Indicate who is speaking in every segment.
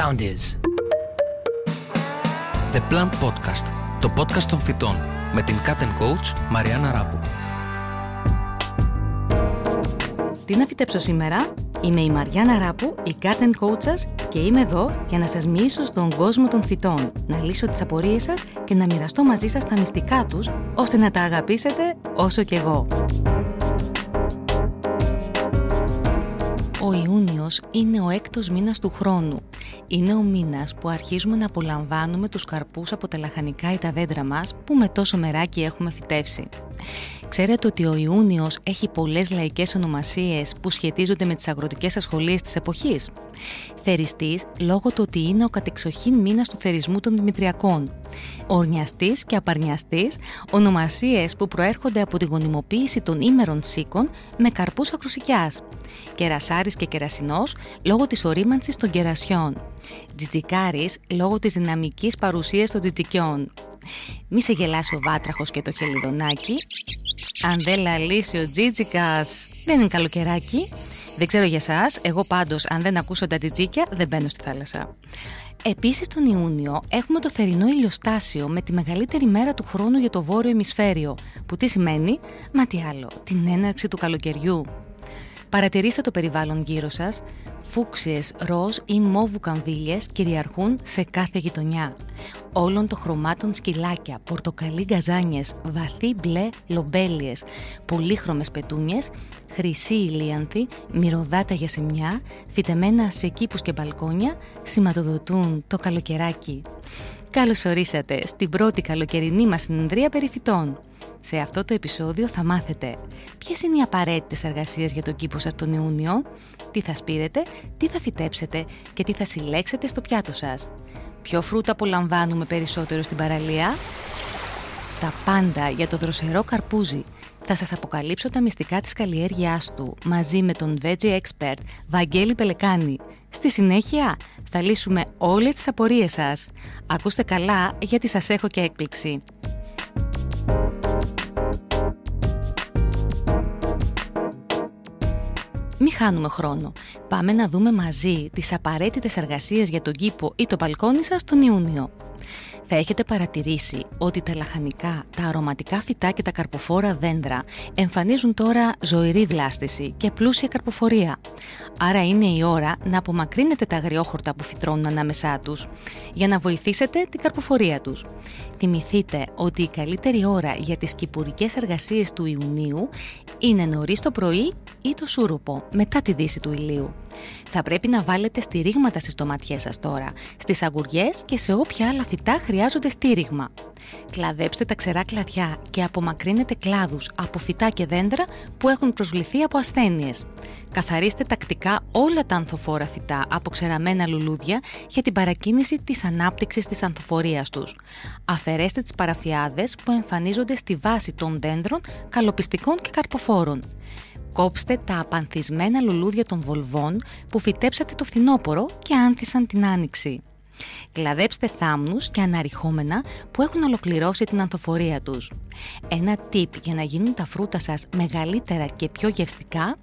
Speaker 1: sound is.
Speaker 2: The Plant Podcast, το podcast των φυτών, με την Cat Coach Μαριάννα Ράπου.
Speaker 3: Τι να φυτέψω σήμερα; Είμαι η Μαριάννα Ράπου, η Cat Coach σας και είμαι εδώ για να σας μίσω στον κόσμο των φυτών, να λύσω τις απορίες σας και να μοιραστώ μαζί σας τα μυστικά τους, ώστε να τα αγαπήσετε όσο και εγώ. Ο Ιούνιος είναι ο έκτος μήνας του χρόνου. Είναι ο μήνας που αρχίζουμε να απολαμβάνουμε τους καρπούς από τα λαχανικά ή τα δέντρα μας που με τόσο μεράκι έχουμε φυτεύσει. Ξέρετε ότι ο Ιούνιος έχει πολλές λαϊκές ονομασίες που σχετίζονται με τις αγροτικές ασχολίες της εποχής; Θεριστής λόγω του ότι είναι ο κατεξοχήν μήνας του θερισμού των Δημητριακών. Ορνιαστής και απαρνιαστής, ονομασίες που προέρχονται από τη γονιμοποίηση των ήμερων σίκων με καρπούς ακροσικιάς. Κερασάρης και κερασινός λόγω της ορίμανσης των κερασιών. Τζιτζικάρης λόγω της δυναμικής παρουσίας των τζιτζικιών. Μη σε γελάσει ο βάτραχος και το χελιδονάκι. Αν δεν λαλήσει ο τζίτζικας, δεν είναι καλοκαιράκι. Δεν ξέρω για σας, εγώ πάντως αν δεν ακούσω τα τζιτζίκια δεν μπαίνω στη θάλασσα. Επίσης τον Ιούνιο έχουμε το θερινό ηλιοστάσιο με τη μεγαλύτερη μέρα του χρόνου για το βόρειο ημισφαίριο, που τι σημαίνει, μα τι άλλο, την έναρξη του καλοκαιριού. Παρατηρήστε το περιβάλλον γύρω σας. Φούξιες, ροζ ή μόβου καμβίλιες κυριαρχούν σε κάθε γειτονιά. Όλων των χρωμάτων σκυλάκια, πορτοκαλί γκαζάνιες, βαθύ μπλε λομπέλιες, πολύχρωμες πετούνιες, χρυσή ηλίανθη, μυρωδάτα για σημιά, φυτεμένα σε κήπους και μπαλκόνια, σηματοδοτούν το καλοκαιράκι. Καλώς ορίσατε στην πρώτη καλοκαιρινή μας συνεδρία περιφυτών. Σε αυτό το επεισόδιο θα μάθετε ποιες είναι οι απαραίτητες εργασίες για τον κήπο σας τον Ιούνιο, τι θα σπείρετε, τι θα φυτέψετε και τι θα συλλέξετε στο πιάτο σας. Ποιο φρούτα απολαμβάνουμε περισσότερο στην παραλία, τα πάντα για το δροσερό καρπούζι. Θα σας αποκαλύψω τα μυστικά της καλλιέργειάς του μαζί με τον Veggie Expert Βαγγέλη Πελεκάνη. Στη συνέχεια θα λύσουμε όλες τις απορίες σας. Ακούστε καλά γιατί σας έχω και έκπληξη. Μην χάνουμε χρόνο. Πάμε να δούμε μαζί τις απαραίτητες εργασίες για τον κήπο ή το μπαλκόνι σας τον Ιούνιο θα έχετε παρατηρήσει ότι τα λαχανικά, τα αρωματικά φυτά και τα καρποφόρα δέντρα εμφανίζουν τώρα ζωηρή βλάστηση και πλούσια καρποφορία. Άρα είναι η ώρα να απομακρύνετε τα αγριόχορτα που φυτρώνουν ανάμεσά τους για να βοηθήσετε την καρποφορία τους. Θυμηθείτε ότι η καλύτερη ώρα για τις κυπουρικές εργασίες του Ιουνίου είναι νωρίς το πρωί ή το σούρουπο μετά τη δύση του ηλίου. Θα πρέπει να βάλετε στηρίγματα στις ντοματιές σας τώρα, στις αγκουριές και σε όποια άλλα φυτά χρειάζονται στήριγμα. Κλαδέψτε τα ξερά κλαδιά και απομακρύνετε κλάδους από φυτά και δέντρα που έχουν προσβληθεί από ασθένειες. Καθαρίστε τακτικά όλα τα ανθοφόρα φυτά από ξεραμένα λουλούδια για την παρακίνηση της ανάπτυξης της ανθοφορίας τους. Αφαιρέστε τις παραφιάδες που εμφανίζονται στη βάση των δέντρων, καλοπιστικών και καρποφόρων. Κόψτε τα απανθισμένα λουλούδια των βολβών που φυτέψατε το φθινόπωρο και άνθησαν την άνοιξη. Κλαδέψτε θάμνους και αναρριχόμενα που έχουν ολοκληρώσει την ανθοφορία τους. Ένα tip για να γίνουν τα φρούτα σας μεγαλύτερα και πιο γευστικά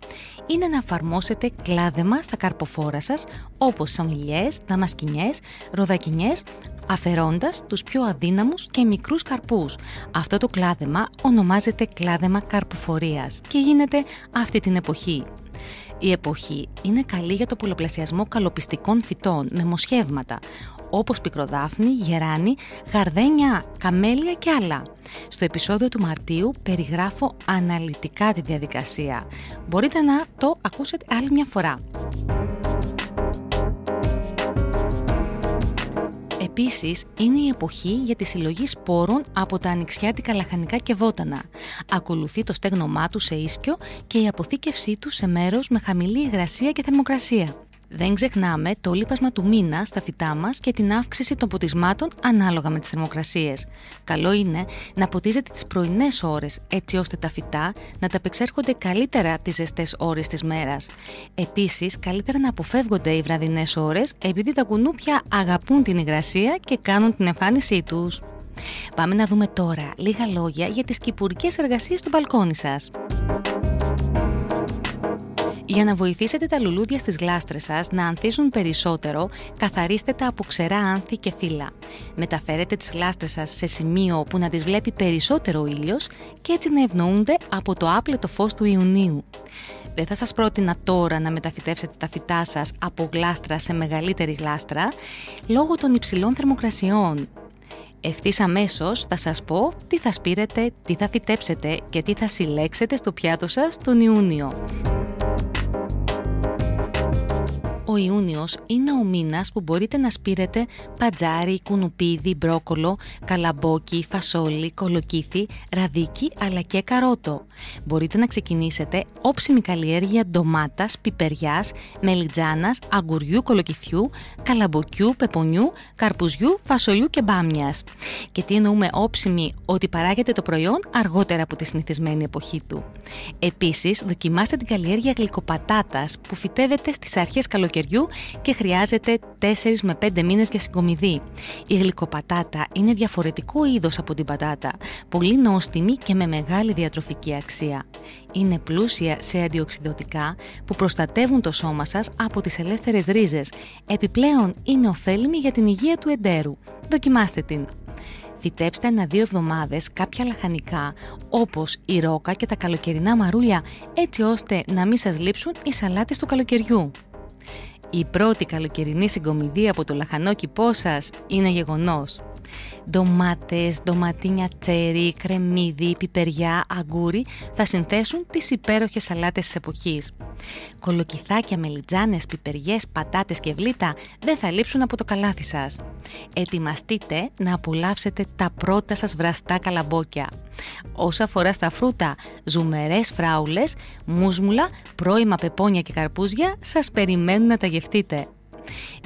Speaker 3: είναι να εφαρμόσετε κλάδεμα στα καρποφόρα σας όπως σαμιλιές, δαμασκηνιές, ροδακινιές αφαιρώντας τους πιο αδύναμους και μικρούς καρπούς. Αυτό το κλάδεμα ονομάζεται κλάδεμα καρποφορίας και γίνεται αυτή την εποχή. Η εποχή είναι καλή για το πολλαπλασιασμό καλοπιστικών φυτών με μοσχεύματα, όπως πικροδάφνη, γεράνη, γαρδένια, καμέλια και άλλα. Στο επεισόδιο του Μαρτίου περιγράφω αναλυτικά τη διαδικασία. Μπορείτε να το ακούσετε άλλη μια φορά. Επίσης, είναι η εποχή για τη συλλογή σπόρων από τα ανοιξιάτικα λαχανικά και βότανα. Ακολουθεί το στέγνωμά του σε ίσκιο και η αποθήκευσή του σε μέρος με χαμηλή υγρασία και θερμοκρασία. Δεν ξεχνάμε το λίπασμα του μήνα στα φυτά μας και την αύξηση των ποτισμάτων ανάλογα με τις θερμοκρασίες. Καλό είναι να ποτίζετε τις πρωινές ώρες έτσι ώστε τα φυτά να τα απεξέρχονται καλύτερα τις ζεστές ώρες της μέρας. Επίσης, καλύτερα να αποφεύγονται οι βραδινές ώρες επειδή τα κουνούπια αγαπούν την υγρασία και κάνουν την εμφάνισή τους. Πάμε να δούμε τώρα λίγα λόγια για τις κυπουρικές εργασίες του μπαλκόνι σας. Για να βοηθήσετε τα λουλούδια στις γλάστρες σας να ανθίσουν περισσότερο, καθαρίστε τα από ξερά άνθη και φύλλα. Μεταφέρετε τις γλάστρες σας σε σημείο που να τις βλέπει περισσότερο ο ήλιος και έτσι να ευνοούνται από το άπλετο φως του Ιουνίου. Δεν θα σας πρότεινα τώρα να μεταφυτεύσετε τα φυτά σας από γλάστρα σε μεγαλύτερη γλάστρα, λόγω των υψηλών θερμοκρασιών. Ευθύς αμέσως θα σας πω τι θα σπείρετε, τι θα φυτέψετε και τι θα συλλέξετε στο πιάτο σας τον Ιούνιο. Ο Ιούνιος είναι ο μήνας που μπορείτε να σπείρετε πατζάρι, κουνουπίδι, μπρόκολο, καλαμπόκι, φασόλι, κολοκύθι, ραδίκι αλλά και καρότο. Μπορείτε να ξεκινήσετε όψιμη καλλιέργεια ντομάτας, πιπεριάς, μελιτζάνας, αγκουριού, κολοκυθιού, καλαμποκιού, πεπονιού, καρπουζιού, φασολιού και μπάμιας. Και τι εννοούμε όψιμη, ότι παράγεται το προϊόν αργότερα από τη συνηθισμένη εποχή του. Επίσης, δοκιμάστε την καλλιέργεια γλυκοπατάτας που φυτεύεται στις αρχές καλοκαιριού και χρειάζεται 4 με 5 μήνες για συγκομιδή. Η γλυκοπατάτα είναι διαφορετικό είδος από την πατάτα, πολύ νόστιμη και με μεγάλη διατροφική αξία. Είναι πλούσια σε αντιοξυδοτικά που προστατεύουν το σώμα σας από τις ελεύθερες ρίζες. Επιπλέον είναι ωφέλιμη για την υγεία του εντέρου. Δοκιμάστε την! Φυτέψτε ένα-δύο εβδομάδες κάποια λαχανικά όπως η ρόκα και τα καλοκαιρινά μαρούλια έτσι ώστε να μην σας λείψουν οι σαλάτες του καλοκαιριού. Η πρώτη καλοκαιρινή συγκομιδή από το λαχανό κηπό σα είναι γεγονός. Ντομάτες, ντοματίνια τσέρι, κρεμμύδι, πιπεριά, αγκούρι θα συνθέσουν τις υπέροχες σαλάτες της εποχής. Κολοκυθάκια, μελιτζάνες, πιπεριές, πατάτες και βλήτα δεν θα λείψουν από το καλάθι σας. Ετοιμαστείτε να απολαύσετε τα πρώτα σας βραστά καλαμπόκια. Όσα αφορά στα φρούτα, ζουμερές φράουλες, μούσμουλα, πρώιμα πεπόνια και καρπούζια σας περιμένουν να τα γευτείτε.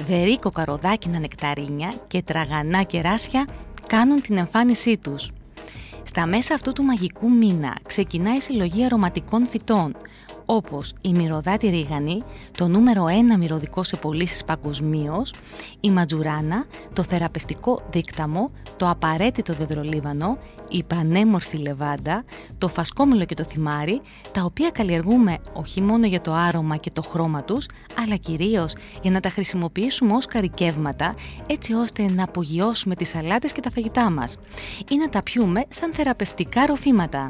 Speaker 3: Βερίκο καροδάκινα νεκταρίνια και τραγανά κεράσια κάνουν την εμφάνισή τους. Στα μέσα αυτού του μαγικού μήνα ξεκινάει η συλλογή αρωματικών φυτών, όπως η μυρωδάτη ρίγανη, το νούμερο 1 μυρωδικό σε πωλήσεις παγκοσμίως, η ματζουράνα, το θεραπευτικό δίκταμο, το απαραίτητο δεδρολίβανο, η πανέμορφη λεβάντα, το φασκόμηλο και το θυμάρι, τα οποία καλλιεργούμε όχι μόνο για το άρωμα και το χρώμα τους, αλλά κυρίως για να τα χρησιμοποιήσουμε ως καρικεύματα, έτσι ώστε να απογειώσουμε τις σαλάτες και τα φαγητά μας ή να τα πιούμε σαν θεραπευτικά ροφήματα.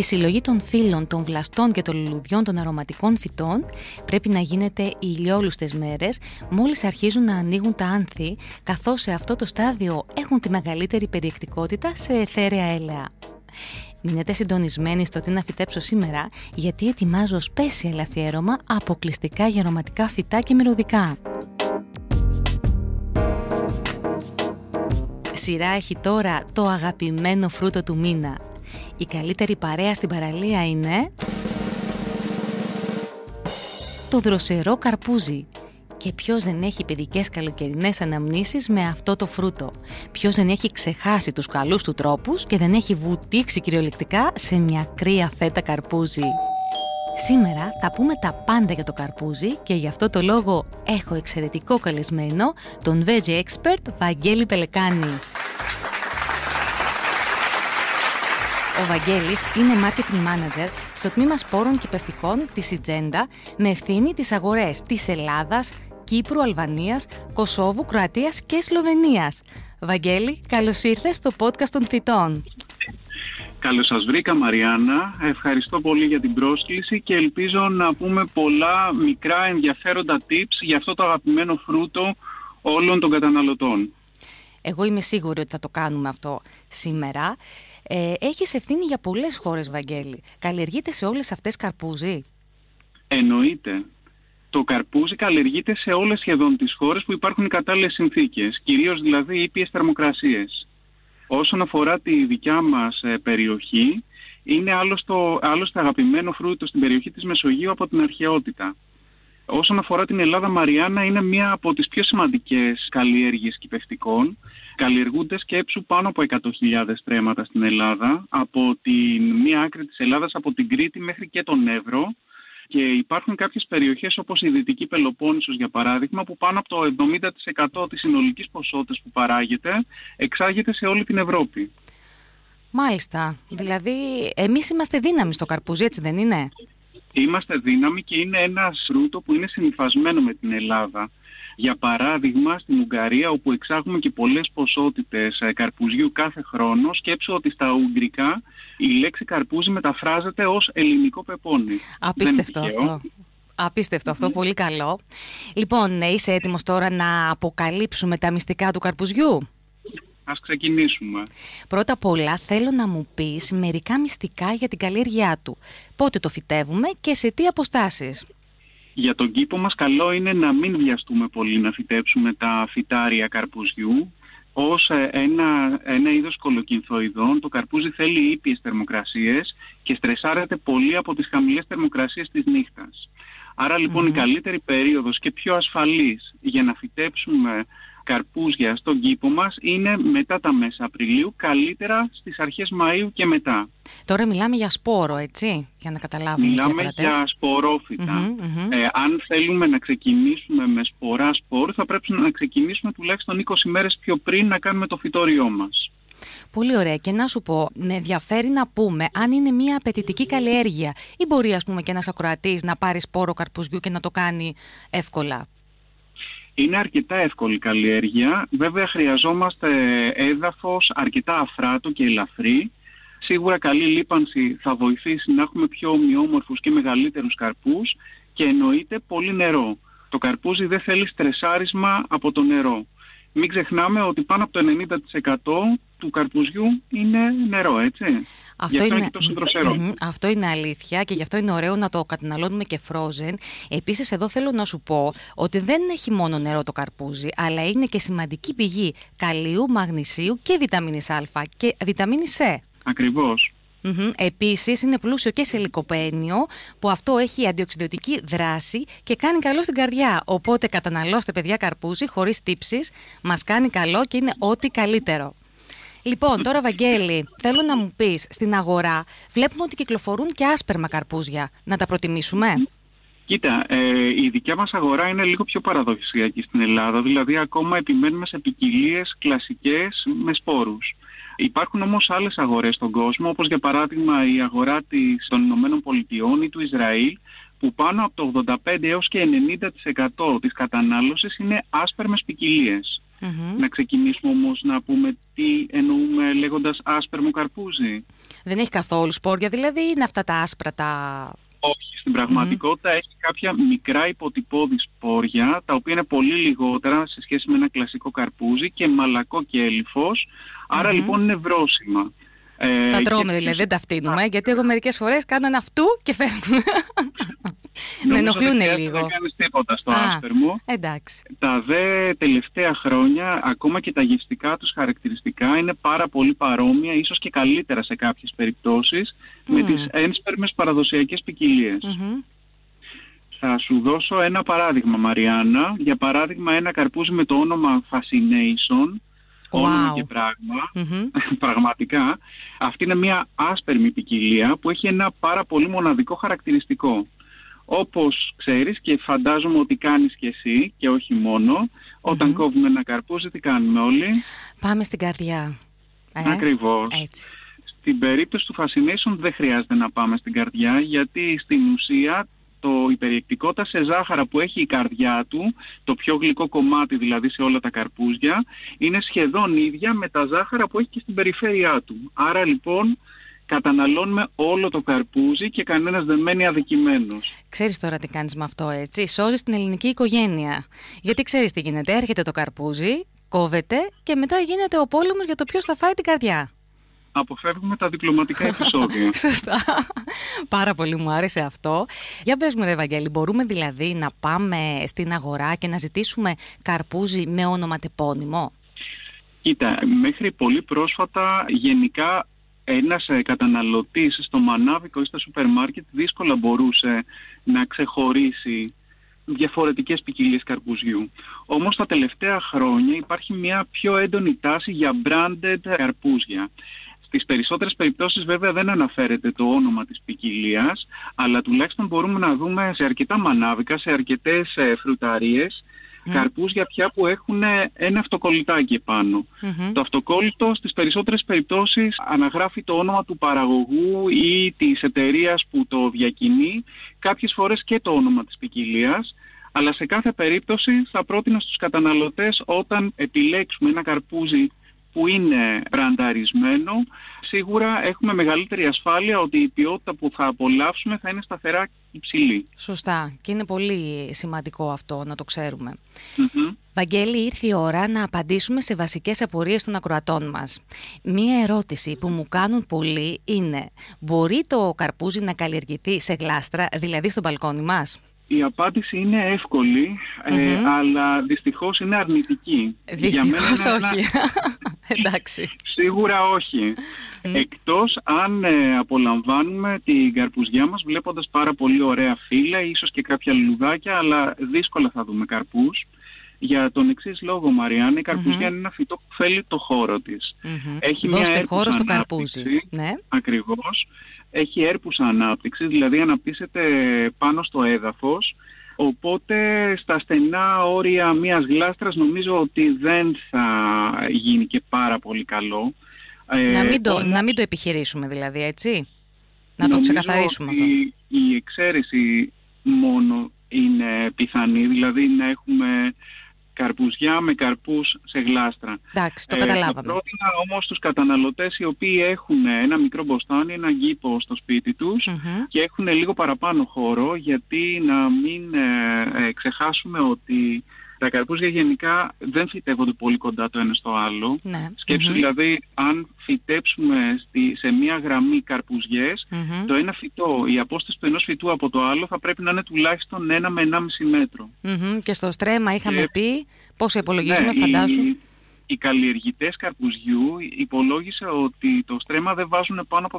Speaker 3: Η συλλογή των φύλων, των βλαστών και των λουλουδιών των αρωματικών φυτών πρέπει να γίνεται ηλιόλουστες μέρες μόλις αρχίζουν να ανοίγουν τα άνθη, καθώς σε αυτό το στάδιο έχουν τη μεγαλύτερη περιεκτικότητα σε εθέρεα έλαια. Μείνετε συντονισμένοι στο τι να φυτέψω σήμερα, γιατί ετοιμάζω special αφιέρωμα αποκλειστικά για αρωματικά φυτά και μυρωδικά. Σειρά έχει τώρα το αγαπημένο φρούτο του μήνα, η καλύτερη παρέα στην παραλία είναι... Το δροσερό καρπούζι. Και ποιος δεν έχει παιδικές καλοκαιρινές αναμνήσεις με αυτό το φρούτο; Ποιος δεν έχει ξεχάσει τους καλούς του τρόπους και δεν έχει βουτήξει κυριολεκτικά σε μια κρύα φέτα καρπούζι; Σήμερα θα πούμε τα πάντα για το καρπούζι και γι' αυτό το λόγο έχω εξαιρετικό καλεσμένο τον Veggie Expert Βαγγέλη Πελεκάνη. Ο Βαγγέλης είναι marketing manager στο τμήμα σπόρων και πευτικών της Ιτζέντα με ευθύνη τις αγορές της Ελλάδας, Κύπρου, Αλβανίας, Κωσόβου, Κροατίας και Σλοβενίας. Βαγγέλη, καλώς ήρθες στο podcast των φυτών.
Speaker 1: Καλώς σας βρήκα Μαριάννα, ευχαριστώ πολύ για την πρόσκληση και ελπίζω να πούμε πολλά μικρά ενδιαφέροντα tips για αυτό το αγαπημένο φρούτο όλων των καταναλωτών.
Speaker 3: Εγώ είμαι σίγουρη ότι θα το κάνουμε αυτό σήμερα. Ε, έχεις ευθύνη για πολλές χώρες, Βαγγέλη. Καλλιεργείται σε όλες αυτές καρπούζι;
Speaker 1: Εννοείται. Το καρπούζι καλλιεργείται σε όλες σχεδόν τις χώρες που υπάρχουν οι κατάλληλες συνθήκες, κυρίως δηλαδή ήπιες θερμοκρασίες. Όσον αφορά τη δικιά μας ε, περιοχή, είναι άλλωστε, άλλωστε αγαπημένο φρούτο στην περιοχή της Μεσογείου από την αρχαιότητα. Όσον αφορά την Ελλάδα, Μαριάννα είναι μία από τις πιο σημαντικές καλλιέργειες κυπευτικών. Καλλιεργούνται σκέψου πάνω από 100.000 τρέματα στην Ελλάδα, από την μία άκρη της Ελλάδας, από την Κρήτη μέχρι και τον Εύρο. Και υπάρχουν κάποιες περιοχές όπως η Δυτική Πελοπόννησος για παράδειγμα που πάνω από το 70% της συνολικής ποσότητας που παράγεται εξάγεται σε όλη την Ευρώπη.
Speaker 3: Μάλιστα. Δηλαδή, εμείς είμαστε δύναμοι στο καρπούζι, έτσι δεν είναι;
Speaker 1: Είμαστε δύναμοι και είναι ένας φρούτο που είναι συνυφασμένο με την Ελλάδα. Για παράδειγμα, στην Ουγγαρία, όπου εξάγουμε και πολλές ποσότητες ε, καρπουζιού κάθε χρόνο, σκέψω ότι στα Ουγγρικά η λέξη καρπούζι μεταφράζεται ως ελληνικό πεπόνι.
Speaker 3: Απίστευτο αυτό. Απίστευτο αυτό, πολύ καλό. Λοιπόν, ναι, είσαι έτοιμος τώρα να αποκαλύψουμε τα μυστικά του καρπουζιού;
Speaker 1: Ας ξεκινήσουμε.
Speaker 3: Πρώτα απ' όλα θέλω να μου πεις μερικά μυστικά για την καλλιέργειά του. Πότε το φυτεύουμε και σε τι αποστάσεις;
Speaker 1: Για τον κήπο μας καλό είναι να μην βιαστούμε πολύ να φυτέψουμε τα φυτάρια καρπουζιού. Ως ε, ένα, ένα είδος κολοκυνθοειδών το καρπούζι θέλει ήπιες θερμοκρασίες και στρεσάρεται πολύ από τις χαμηλές θερμοκρασίες της νύχτας. Άρα λοιπόν, η καλύτερη περίοδος και πιο ασφαλής για να φυτέψουμε καρπούζια στον κήπο μας είναι μετά τα μέσα Απριλίου, καλύτερα στις αρχές Μαΐου και μετά.
Speaker 3: Τώρα μιλάμε για σπόρο, έτσι, για να καταλάβουμε
Speaker 1: Μιλάμε για σποροφυτα Ε, αν θέλουμε να ξεκινήσουμε με σπορά σπόρου, θα πρέπει να ξεκινήσουμε τουλάχιστον 20 μέρες πιο πριν να κάνουμε το φυτόριό μας.
Speaker 3: Πολύ ωραία. Και να σου πω, με ενδιαφέρει να πούμε αν είναι μια απαιτητική καλλιέργεια ή μπορεί ας πούμε και ένας ακροατής να πάρει σπόρο καρπουζιού και να το κάνει εύκολα.
Speaker 1: Είναι αρκετά εύκολη καλλιέργεια. Βέβαια χρειαζόμαστε έδαφος αρκετά αφράτο και ελαφρύ. Σίγουρα καλή λίπανση θα βοηθήσει να έχουμε πιο ομοιόμορφους και μεγαλύτερους καρπούς και εννοείται πολύ νερό. Το καρπούζι δεν θέλει στρεσάρισμα από το νερό. Μην ξεχνάμε ότι πάνω από το 90% του καρπουζιού είναι νερό, έτσι.
Speaker 3: Αυτό είναι... Αυτό είναι αλήθεια και γι' αυτό είναι ωραίο να το καταναλώνουμε και frozen. Επίσης εδώ θέλω να σου πω ότι δεν έχει μόνο νερό το καρπούζι, αλλά είναι και σημαντική πηγή καλίου, μαγνησίου και βιταμίνης Α και βιταμίνης C.
Speaker 1: Ακριβώς.
Speaker 3: Mm-hmm. Επίσης είναι πλούσιο και σε λικοπένιο που αυτό έχει αντιοξυδιωτική δράση και κάνει καλό στην καρδιά. Οπότε καταναλώστε παιδιά καρπούζι χωρίς τύψεις, μας κάνει καλό και είναι ό,τι καλύτερο. Λοιπόν, τώρα Βαγγέλη, θέλω να μου πεις, στην αγορά βλέπουμε ότι κυκλοφορούν και άσπερμα καρπούζια. Να τα προτιμήσουμε;
Speaker 1: Κοίτα, ε, η δικιά μας αγορά είναι λίγο πιο παραδοσιακή στην Ελλάδα, δηλαδή ακόμα επιμένουμε σε ποικιλίες κλασικές με σπόρους. Υπάρχουν όμως άλλες αγορές στον κόσμο, όπως για παράδειγμα η αγορά της, των Ηνωμένων Πολιτειών ή του Ισραήλ, που πάνω από το 85 έως και 90% της κατανάλωσης είναι άσπερμες ποικιλίες. Να ξεκινήσουμε όμως να πούμε τι εννοούμε λέγοντας άσπερμο καρπούζι.
Speaker 3: Δεν έχει καθόλου σπόρια, δηλαδή είναι αυτά τα άσπρα τα...
Speaker 1: Όχι, στην πραγματικότητα έχει κάποια μικρά υποτυπώδη σπόρια, τα οποία είναι πολύ λιγότερα σε σχέση με ένα κλασικό καρπούζι και μαλακό και έλιφος, άρα λοιπόν είναι βρόσιμα.
Speaker 3: Ε, τα τρώμε δηλαδή, δεν τα φτύνουμε, γιατί εγώ μερικές φορές κάνανε αυτού και φεύγουν. Με ενοχλούν λίγο.
Speaker 1: Δεν κάνεις τίποτα στο άσπερμο.
Speaker 3: Εντάξει.
Speaker 1: Τα δε τελευταία χρόνια, ακόμα και τα γευστικά τους χαρακτηριστικά είναι πάρα πολύ παρόμοια, ίσως και καλύτερα σε κάποιες περιπτώσεις, με τις ένσπερμες παραδοσιακές Θα σου δώσω ένα παράδειγμα, Μαριάννα. Για παράδειγμα, ένα καρπούζι με το όνομα Fascination, όνομα και πραγμα πραγματικά. Αυτή είναι μια άσπερμη ποικιλία που έχει ένα πάρα πολύ μοναδικό χαρακτηριστικό. Όπως ξέρεις και φαντάζομαι ότι κάνεις και εσύ και όχι μόνο, όταν κόβουμε ένα καρπούζι τι κάνουμε όλοι;
Speaker 3: Πάμε στην καρδιά.
Speaker 1: Ε, Ακριβώς.
Speaker 3: Έτσι.
Speaker 1: Στην περίπτωση του Fascination δεν χρειάζεται να πάμε στην καρδιά γιατί στην ουσία το υπεριεκτικότητα σε ζάχαρα που έχει η καρδιά του, το πιο γλυκό κομμάτι δηλαδή σε όλα τα καρπούζια, είναι σχεδόν ίδια με τα ζάχαρα που έχει και στην περιφέρειά του. Άρα λοιπόν καταναλώνουμε όλο το καρπούζι και κανένας δεν μένει αδικημένος.
Speaker 3: Ξέρεις τώρα τι κάνεις με αυτό έτσι, σώζεις την ελληνική οικογένεια. Γιατί ξέρεις τι γίνεται, έρχεται το καρπούζι, κόβεται και μετά γίνεται ο πόλεμος για το ποιος θα φάει την καρδιά
Speaker 1: αποφεύγουμε τα διπλωματικά επεισόδια.
Speaker 3: Σωστά. Πάρα πολύ μου άρεσε αυτό. Για πες μου ρε Ευαγγέλη, μπορούμε δηλαδή να πάμε στην αγορά και να ζητήσουμε καρπούζι με ονοματεπώνυμο;
Speaker 1: Κοίτα, μέχρι πολύ πρόσφατα γενικά ένας ε, καταναλωτής στο μανάβικο ή στο σούπερ μάρκετ δύσκολα μπορούσε να ξεχωρίσει διαφορετικές ποικιλίες καρπουζιού. Όμως τα τελευταία χρόνια υπάρχει μια πιο έντονη τάση για branded καρπούζια. Στις περισσότερες περιπτώσεις βέβαια δεν αναφέρεται το όνομα της ποικιλίας, αλλά τουλάχιστον μπορούμε να δούμε σε αρκετά μανάβικα, σε αρκετές ε, φρουταρίες, καρπούζια πια που έχουν ένα αυτοκολλητάκι επάνω. Το αυτοκόλλητο στις περισσότερες περιπτώσεις αναγράφει το όνομα του παραγωγού ή της εταιρείας που το διακινεί, κάποιες φορές και το όνομα της ποικιλίας. Αλλά σε κάθε περίπτωση θα πρότεινα στους καταναλωτές όταν επιλέξουμε ένα καρπούζι που είναι μπρανταρισμένο, σίγουρα έχουμε μεγαλύτερη ασφάλεια ότι η ποιότητα που θα απολαύσουμε θα είναι σταθερά υψηλή.
Speaker 3: Σωστά. Και είναι πολύ σημαντικό αυτό να το ξέρουμε. mm Βαγγέλη, ήρθε η ώρα να απαντήσουμε σε βασικές απορίες των ακροατών μας. Μία ερώτηση που μου κάνουν πολλοί είναι «Μπορεί το καρπούζι να καλλιεργηθεί σε γλάστρα, δηλαδή στο μπαλκόνι μας»
Speaker 1: Η απάντηση είναι ε, αλλά δυστυχώς είναι αρνητική.
Speaker 3: Δυστυχώς όχι. Εντάξει.
Speaker 1: Σίγουρα όχι. Εκτός αν ε, απολαμβάνουμε την καρπουζιά μας βλέποντας πάρα πολύ ωραία φύλλα, ίσως και κάποια λουλουδάκια, αλλά δύσκολα θα δούμε καρπούς. Για τον εξής λόγο, Μαριάννα, η καρπουζια είναι ένα φυτό που θέλει το χώρο της.
Speaker 3: Έχει Δώστε μια χώρο στο καρπούζι.
Speaker 1: Ναι. Ακριβώς έχει έρπουσα ανάπτυξης, δηλαδή αναπτύσσεται πάνω στο έδαφος, οπότε στα στενά όρια μιας γλάστρας νομίζω ότι δεν θα γίνει και πάρα πολύ καλό.
Speaker 3: Ε, να μην, το, να μην το επιχειρήσουμε δηλαδή, έτσι; Να το ξεκαθαρίσουμε αυτό.
Speaker 1: Η, η εξαίρεση μόνο είναι πιθανή, δηλαδή να έχουμε καρπουζιά με καρπούς σε γλάστρα.
Speaker 3: Εντάξει, το καταλάβαμε. Ε, θα
Speaker 1: πρότεινα όμως τους καταναλωτές οι οποίοι έχουν ένα μικρό μποστάνι, ένα γκίπο στο σπίτι τους και έχουν λίγο παραπάνω χώρο γιατί να μην ε, ε ξεχάσουμε ότι τα καρπούζια γενικά δεν φυτεύονται πολύ κοντά το ένα στο άλλο. Ναι. σκεψου δηλαδή αν φυτέψουμε στη, σε μία γραμμή το ένα φυτό, η απόσταση του ενός φυτού από το άλλο θα πρέπει να είναι τουλάχιστον ένα με 1,5 μέτρο.
Speaker 3: Και στο στρέμμα είχαμε πει πόσο υπολογίζουμε, ναι, φαντάσου.
Speaker 1: Οι, οι καλλιεργητές καρπουζιού υπολόγισε ότι το στρέμμα δεν βάζουν πάνω από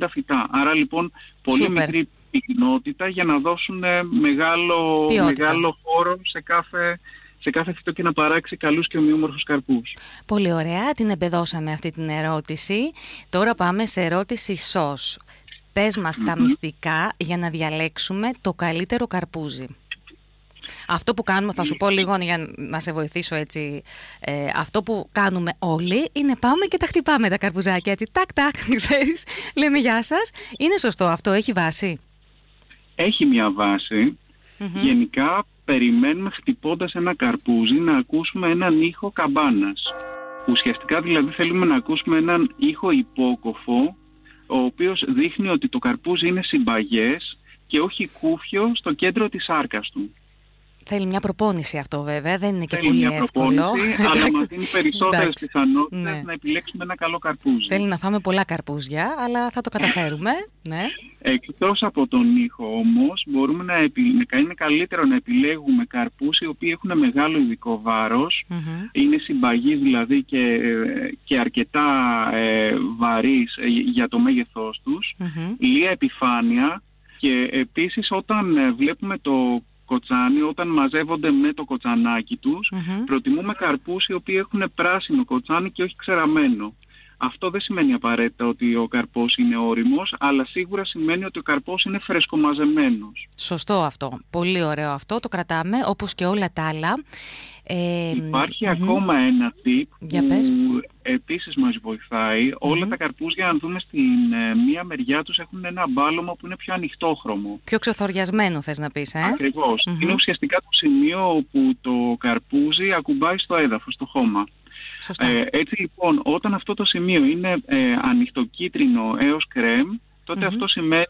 Speaker 1: 250 φυτά. Άρα λοιπόν πολύ μικρή πυκνότητα για να δώσουν μεγάλο, μεγάλο χώρο σε κάθε, σε κάθε φυτό και να παράξει καλούς και ομοιόμορφους καρπούς.
Speaker 3: Πολύ ωραία, την εμπεδώσαμε αυτή την ερώτηση. Τώρα πάμε σε ερώτηση ΣΟΣ. Πες μας τα μυστικά για να διαλέξουμε το καλύτερο καρπούζι. Αυτό που κάνουμε, θα σου πω λίγο για να σε βοηθήσω έτσι. Ε, αυτό που κάνουμε όλοι είναι πάμε και τα χτυπάμε τα καρπουζάκια έτσι. Τάκ, τάκ, ξέρεις. Λέμε γεια σας. Είναι σωστό αυτό, έχει βάση;
Speaker 1: Έχει μια βαση Γενικά περιμένουμε χτυπώντας ένα καρπούζι να ακούσουμε έναν ήχο καμπάνας. Ουσιαστικά δηλαδή θέλουμε να ακούσουμε έναν ήχο υπόκοφο ο οποίος δείχνει ότι το καρπούζι είναι συμπαγές και όχι κούφιο στο κέντρο της άρκας του.
Speaker 3: Θέλει μια προπόνηση αυτό βέβαια, δεν είναι και
Speaker 1: Θέλει
Speaker 3: πολύ
Speaker 1: μια εύκολο. Προπόνηση, αλλά μας δίνει περισσότερες πιθανότητες ναι. να επιλέξουμε ένα καλό καρπούζι.
Speaker 3: Θέλει να φάμε πολλά καρπούζια, αλλά θα το καταφέρουμε. ναι.
Speaker 1: Εκτός από τον ήχο όμως, μπορούμε να, επι... είναι καλύτερο να επιλέγουμε καρπούς οι οποίοι έχουν μεγάλο ειδικό βάρος, mm-hmm. είναι συμπαγείς δηλαδή και, και αρκετά ε, βαρύς ε, για το μέγεθός τους, mm-hmm. λία επιφάνεια και επίσης όταν ε, βλέπουμε το κοτσάνι όταν μαζεύονται με το κοτσανάκι τους προτιμούμε καρπούς οι οποίοι έχουν πράσινο κοτσάνι και όχι ξεραμένο. Αυτό δεν σημαίνει απαραίτητα ότι ο καρπός είναι όριμος, αλλά σίγουρα σημαίνει ότι ο καρπός είναι φρεσκομαζεμένος.
Speaker 3: Σωστό αυτό. Πολύ ωραίο αυτό. Το κρατάμε όπως και όλα τα άλλα.
Speaker 1: Ε, Υπάρχει ακόμα ένα tip
Speaker 3: Για
Speaker 1: που
Speaker 3: πες.
Speaker 1: επίσης μας βοηθάει. Όλα τα καρπούζια, αν δούμε στην ε, μία μεριά τους, έχουν ένα μπάλωμα που είναι πιο ανοιχτόχρωμο.
Speaker 3: Πιο ξεθοριασμένο θες να πεις, ε;
Speaker 1: ακριβως Είναι ουσιαστικά το σημείο όπου το καρπούζι ακουμπάει στο έδαφος, στο χώμα. Ε, έτσι λοιπόν, όταν αυτό το σημείο είναι ε, ανοιχτοκίτρινο έως κρέμ, τοτε αυτό σημαίνει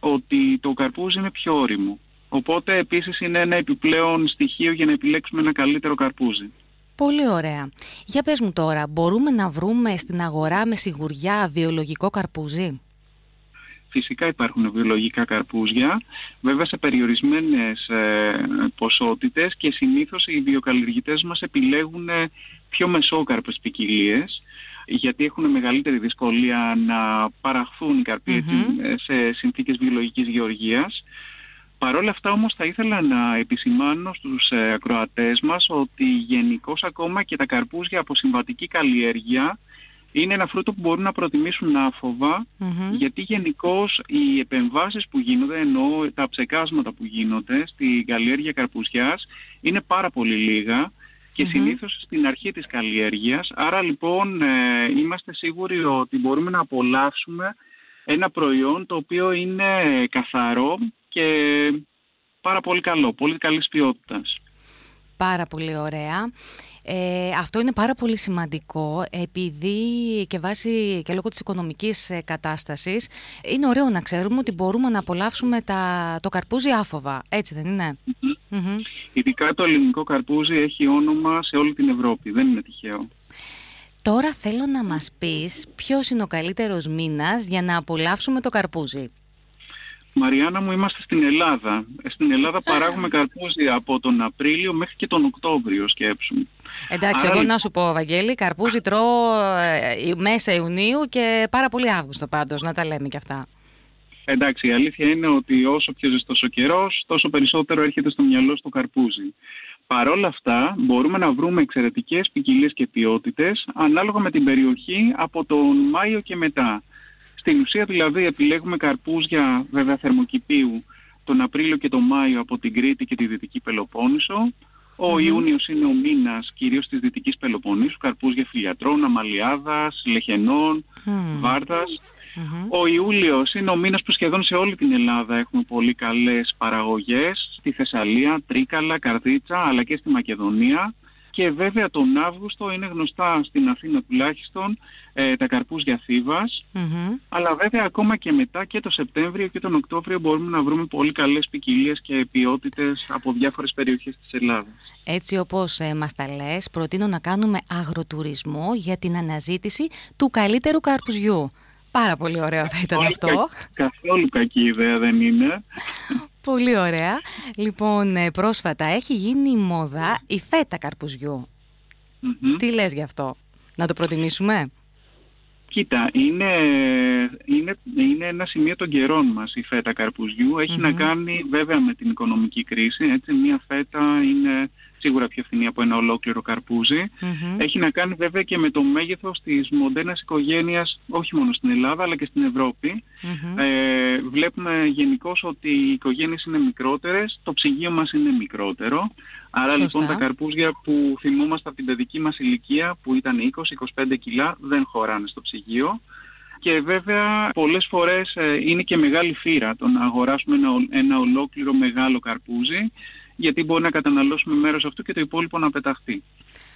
Speaker 1: ότι το καρπούζι είναι πιο όριμο. Οπότε επίσης είναι ένα επιπλέον στοιχείο για να επιλέξουμε ένα καλύτερο καρπούζι.
Speaker 3: Πολύ ωραία. Για πες μου τώρα, μπορούμε να βρούμε στην αγορά με σιγουριά βιολογικό καρπούζι;
Speaker 1: Φυσικά υπάρχουν βιολογικά καρπούζια, βέβαια σε περιορισμένες ε, ποσότητες και συνήθως οι βιοκαλλιεργητές μας επιλέγουν ε, πιο μεσόκαρπες ποικιλίες γιατί έχουν μεγαλύτερη δυσκολία να παραχθούν οι καρποι ε, σε συνθήκες βιολογικής γεωργίας. Παρ' όλα αυτά όμως θα ήθελα να επισημάνω στους ακροατές μας ότι γενικώς ακόμα και τα καρπούζια από συμβατική καλλιέργεια είναι ένα φρούτο που μπορούν να προτιμήσουν γιατί γενικώς οι επεμβάσεις που γίνονται, ενώ τα ψεκάσματα που γίνονται στη καλλιέργεια καρπουζιάς είναι πάρα πολύ λίγα και mm συνήθως στην αρχή της καλλιέργειας. Άρα λοιπόν ε, είμαστε σίγουροι ότι μπορούμε να απολαύσουμε ένα προϊόν το οποίο είναι καθαρό και πάρα πολύ καλό, πολύ καλής ποιότητας.
Speaker 3: Πάρα πολύ ωραία. Ε, αυτό είναι πάρα πολύ σημαντικό επειδή και βάσει και λόγω της οικονομικής ε, κατάστασης είναι ωραίο να ξέρουμε ότι μπορούμε να απολαύσουμε τα, το καρπούζι άφοβα. Έτσι δεν ειναι
Speaker 1: Ειδικά το ελληνικό καρπούζι έχει όνομα σε όλη την Ευρώπη. Δεν είναι τυχαίο.
Speaker 3: Τώρα θέλω να μας πεις ποιος είναι ο καλύτερος μήνας για να απολαύσουμε το καρπούζι.
Speaker 1: Μαριάννα μου, είμαστε στην Ελλάδα. Στην Ελλάδα παράγουμε καρπούζι από τον Απρίλιο μέχρι και τον Οκτώβριο, σκέψου.
Speaker 3: Εντάξει, εγώ να σου πω, Βαγγέλη, καρπούζι τρώω ε, μέσα Ιουνίου και πάρα πολύ Αύγουστο πάντως, να τα λέμε και αυτά.
Speaker 1: Εντάξει, η αλήθεια είναι ότι όσο πιο ζεστός ο καιρός, τόσο περισσότερο έρχεται στο μυαλό στο καρπούζι. Παρ' όλα αυτά, μπορούμε να βρούμε εξαιρετικές ποικιλίες και ποιότητες ανάλογα με την περιοχή από τον Μάιο και μετά. Στην ουσία δηλαδή επιλέγουμε καρπούζια βέβαια θερμοκηπίου τον Απρίλιο και τον Μάιο από την Κρήτη και τη Δυτική Πελοπόννησο. Ο mm Ιούνιος είναι ο μήνας κυρίως της Δυτικής Πελοποννήσου, καρπούζια φιλιατρών, αμαλιάδας, λεχενών, βάρδας. Ο Ιούλιος είναι ο μήνας που σχεδόν σε όλη την Ελλάδα έχουμε πολύ καλές παραγωγές, στη Θεσσαλία, Τρίκαλα, Καρδίτσα αλλά και στη Μακεδονία. Και βέβαια τον Αύγουστο είναι γνωστά στην Αθήνα τουλάχιστον ε, τα καρπούζια Αλλά βέβαια ακόμα και μετά και το Σεπτέμβριο και τον Οκτώβριο μπορούμε να βρούμε πολύ καλές ποικιλίε και ποιότητες από διάφορες περιοχές της Ελλάδας.
Speaker 3: Έτσι όπως ε, μας τα λες, προτείνω να κάνουμε αγροτουρισμό για την αναζήτηση του καλύτερου καρπουζιού. Πάρα πολύ ωραίο θα ήταν αυτό.
Speaker 1: καθόλου κακή ιδέα δεν είναι.
Speaker 3: Πολύ ωραία. Λοιπόν, ε, πρόσφατα έχει γίνει η μόδα η φέτα Τι λες γι' αυτό, να το προτιμήσουμε;
Speaker 1: Κοίτα, είναι, είναι, είναι ένα σημείο των καιρών μας η φέτα καρπουζιού. να κάνει βέβαια με την οικονομική κρίση. Έτσι, μια φέτα είναι σίγουρα πιο φθηνή από ένα ολόκληρο Έχει να κάνει βέβαια και με το μέγεθος της μοντέρνας οικογένειας, όχι μόνο στην Ελλάδα αλλά και στην ευρωπη Ε, βλέπουμε γενικώς ότι οι οικογένειες είναι μικρότερες, το ψυγείο μας είναι μικρότερο. Άρα λοιπόν τα καρπούζια που θυμόμαστε από την παιδική μας ηλικία που ήταν 20-25 κιλά δεν χωράνε στο ψυγείο. Και βέβαια πολλές φορές ε, είναι και μεγάλη φύρα το να αγοράσουμε ένα, ένα ολόκληρο μεγάλο καρπούζι γιατί μπορεί να καταναλώσουμε μέρος αυτού και το υπόλοιπο να πεταχτεί.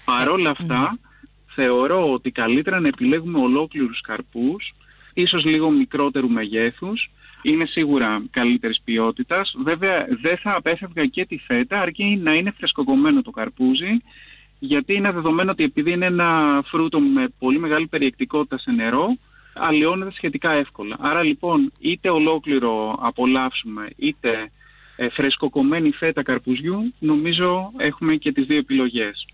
Speaker 1: Παρόλα ε, αυτά, ναι. θεωρώ ότι καλύτερα να επιλέγουμε ολόκληρους καρπούς, ίσως λίγο μικρότερου μεγέθους, είναι σίγουρα καλύτερης ποιότητας. Βέβαια δεν θα απέφευγα και τη φέτα αρκεί να είναι φρεσκοκομμένο το καρπούζι γιατί είναι δεδομένο ότι επειδή είναι ένα φρούτο με πολύ μεγάλη περιεκτικότητα σε νερό αλλοιώνεται σχετικά εύκολα. Άρα λοιπόν είτε ολόκληρο απολαύσουμε είτε ε, φρεσκοκομμένη φέτα καρπουζιού, νομίζω έχουμε και τις δύο επιλογές.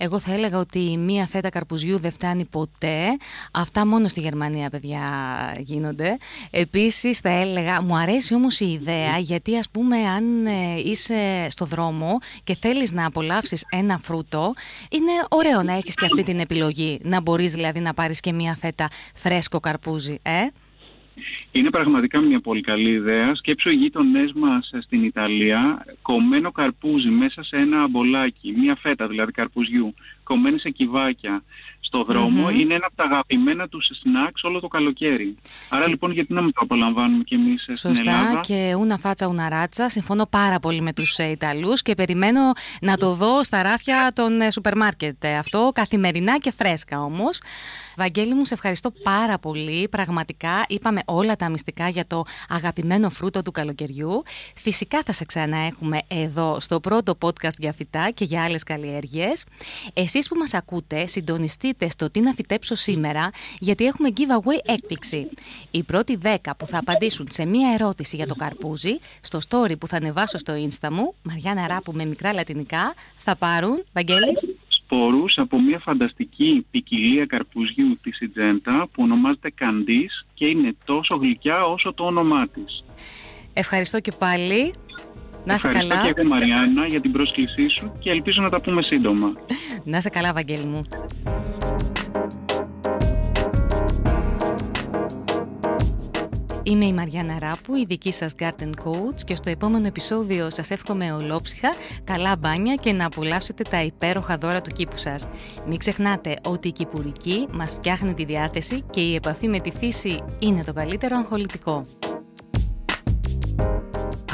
Speaker 3: Εγώ θα έλεγα ότι μία φέτα καρπουζιού δεν φτάνει ποτέ. Αυτά μόνο στη Γερμανία, παιδιά, γίνονται. Επίσης, θα έλεγα, μου αρέσει όμως η ιδέα, γιατί ας πούμε, αν ε, είσαι στο δρόμο και θέλεις να απολαύσεις ένα φρούτο, είναι ωραίο να έχεις και αυτή την επιλογή. Να μπορείς δηλαδή να πάρεις και μία φέτα φρέσκο καρπούζι, ε.
Speaker 1: Είναι πραγματικά μια πολύ καλή ιδέα. Σκέψω οι γείτονές μας στην Ιταλία, κομμένο καρπούζι μέσα σε ένα μπολάκι, μια φέτα δηλαδή καρπουζιού, κομμένη σε κυβάκια στο δρομο είναι ένα από τα αγαπημένα τους σνακς όλο το καλοκαίρι. Άρα λοιπόν γιατί να μην το απολαμβάνουμε κι εμείς στην Ελλάδα;
Speaker 3: Σωστά και ούνα φάτσα ούνα ράτσα. Συμφωνώ πάρα πολύ με τους ε, Ιταλούς και περιμένω να το δω στα ράφια των ε, σούπερ μάρκετ. Ε, αυτό καθημερινά και φρέσκα όμως. Βαγγέλη μου, σε ευχαριστώ πάρα πολύ. Πραγματικά είπαμε όλα τα μυστικά για το αγαπημένο φρούτο του καλοκαιριού. Φυσικά θα σε ξανά έχουμε εδώ στο πρώτο podcast για φυτά και για άλλες καλλιέργειες. Εσείς που μας ακούτε, συντονιστείτε στο τι να φυτέψω σήμερα, γιατί έχουμε giveaway έκπληξη. Οι πρώτοι 10 που θα απαντήσουν σε μία ερώτηση για το καρπούζι, στο story που θα ανεβάσω στο insta μου, Μαριάννα Ράπου με μικρά λατινικά, θα πάρουν, Βαγγέλη
Speaker 1: σπόρους από μια φανταστική ποικιλία καρπουζιού της Ιτζέντα που ονομάζεται Καντής και είναι τόσο γλυκιά όσο το όνομά της.
Speaker 3: Ευχαριστώ και πάλι. Να
Speaker 1: σε
Speaker 3: καλά.
Speaker 1: Ευχαριστώ και εγώ Μαριάννα για την πρόσκλησή σου και ελπίζω να τα πούμε σύντομα.
Speaker 3: να σε καλά Βαγγέλη μου. Είμαι η Μαριάννα Ράπου, η δική σας Garden Coach και στο επόμενο επεισόδιο σας εύχομαι ολόψυχα, καλά μπάνια και να απολαύσετε τα υπέροχα δώρα του κήπου σας. Μην ξεχνάτε ότι η κυπουρική μας φτιάχνει τη διάθεση και η επαφή με τη φύση είναι το καλύτερο αγχολητικό.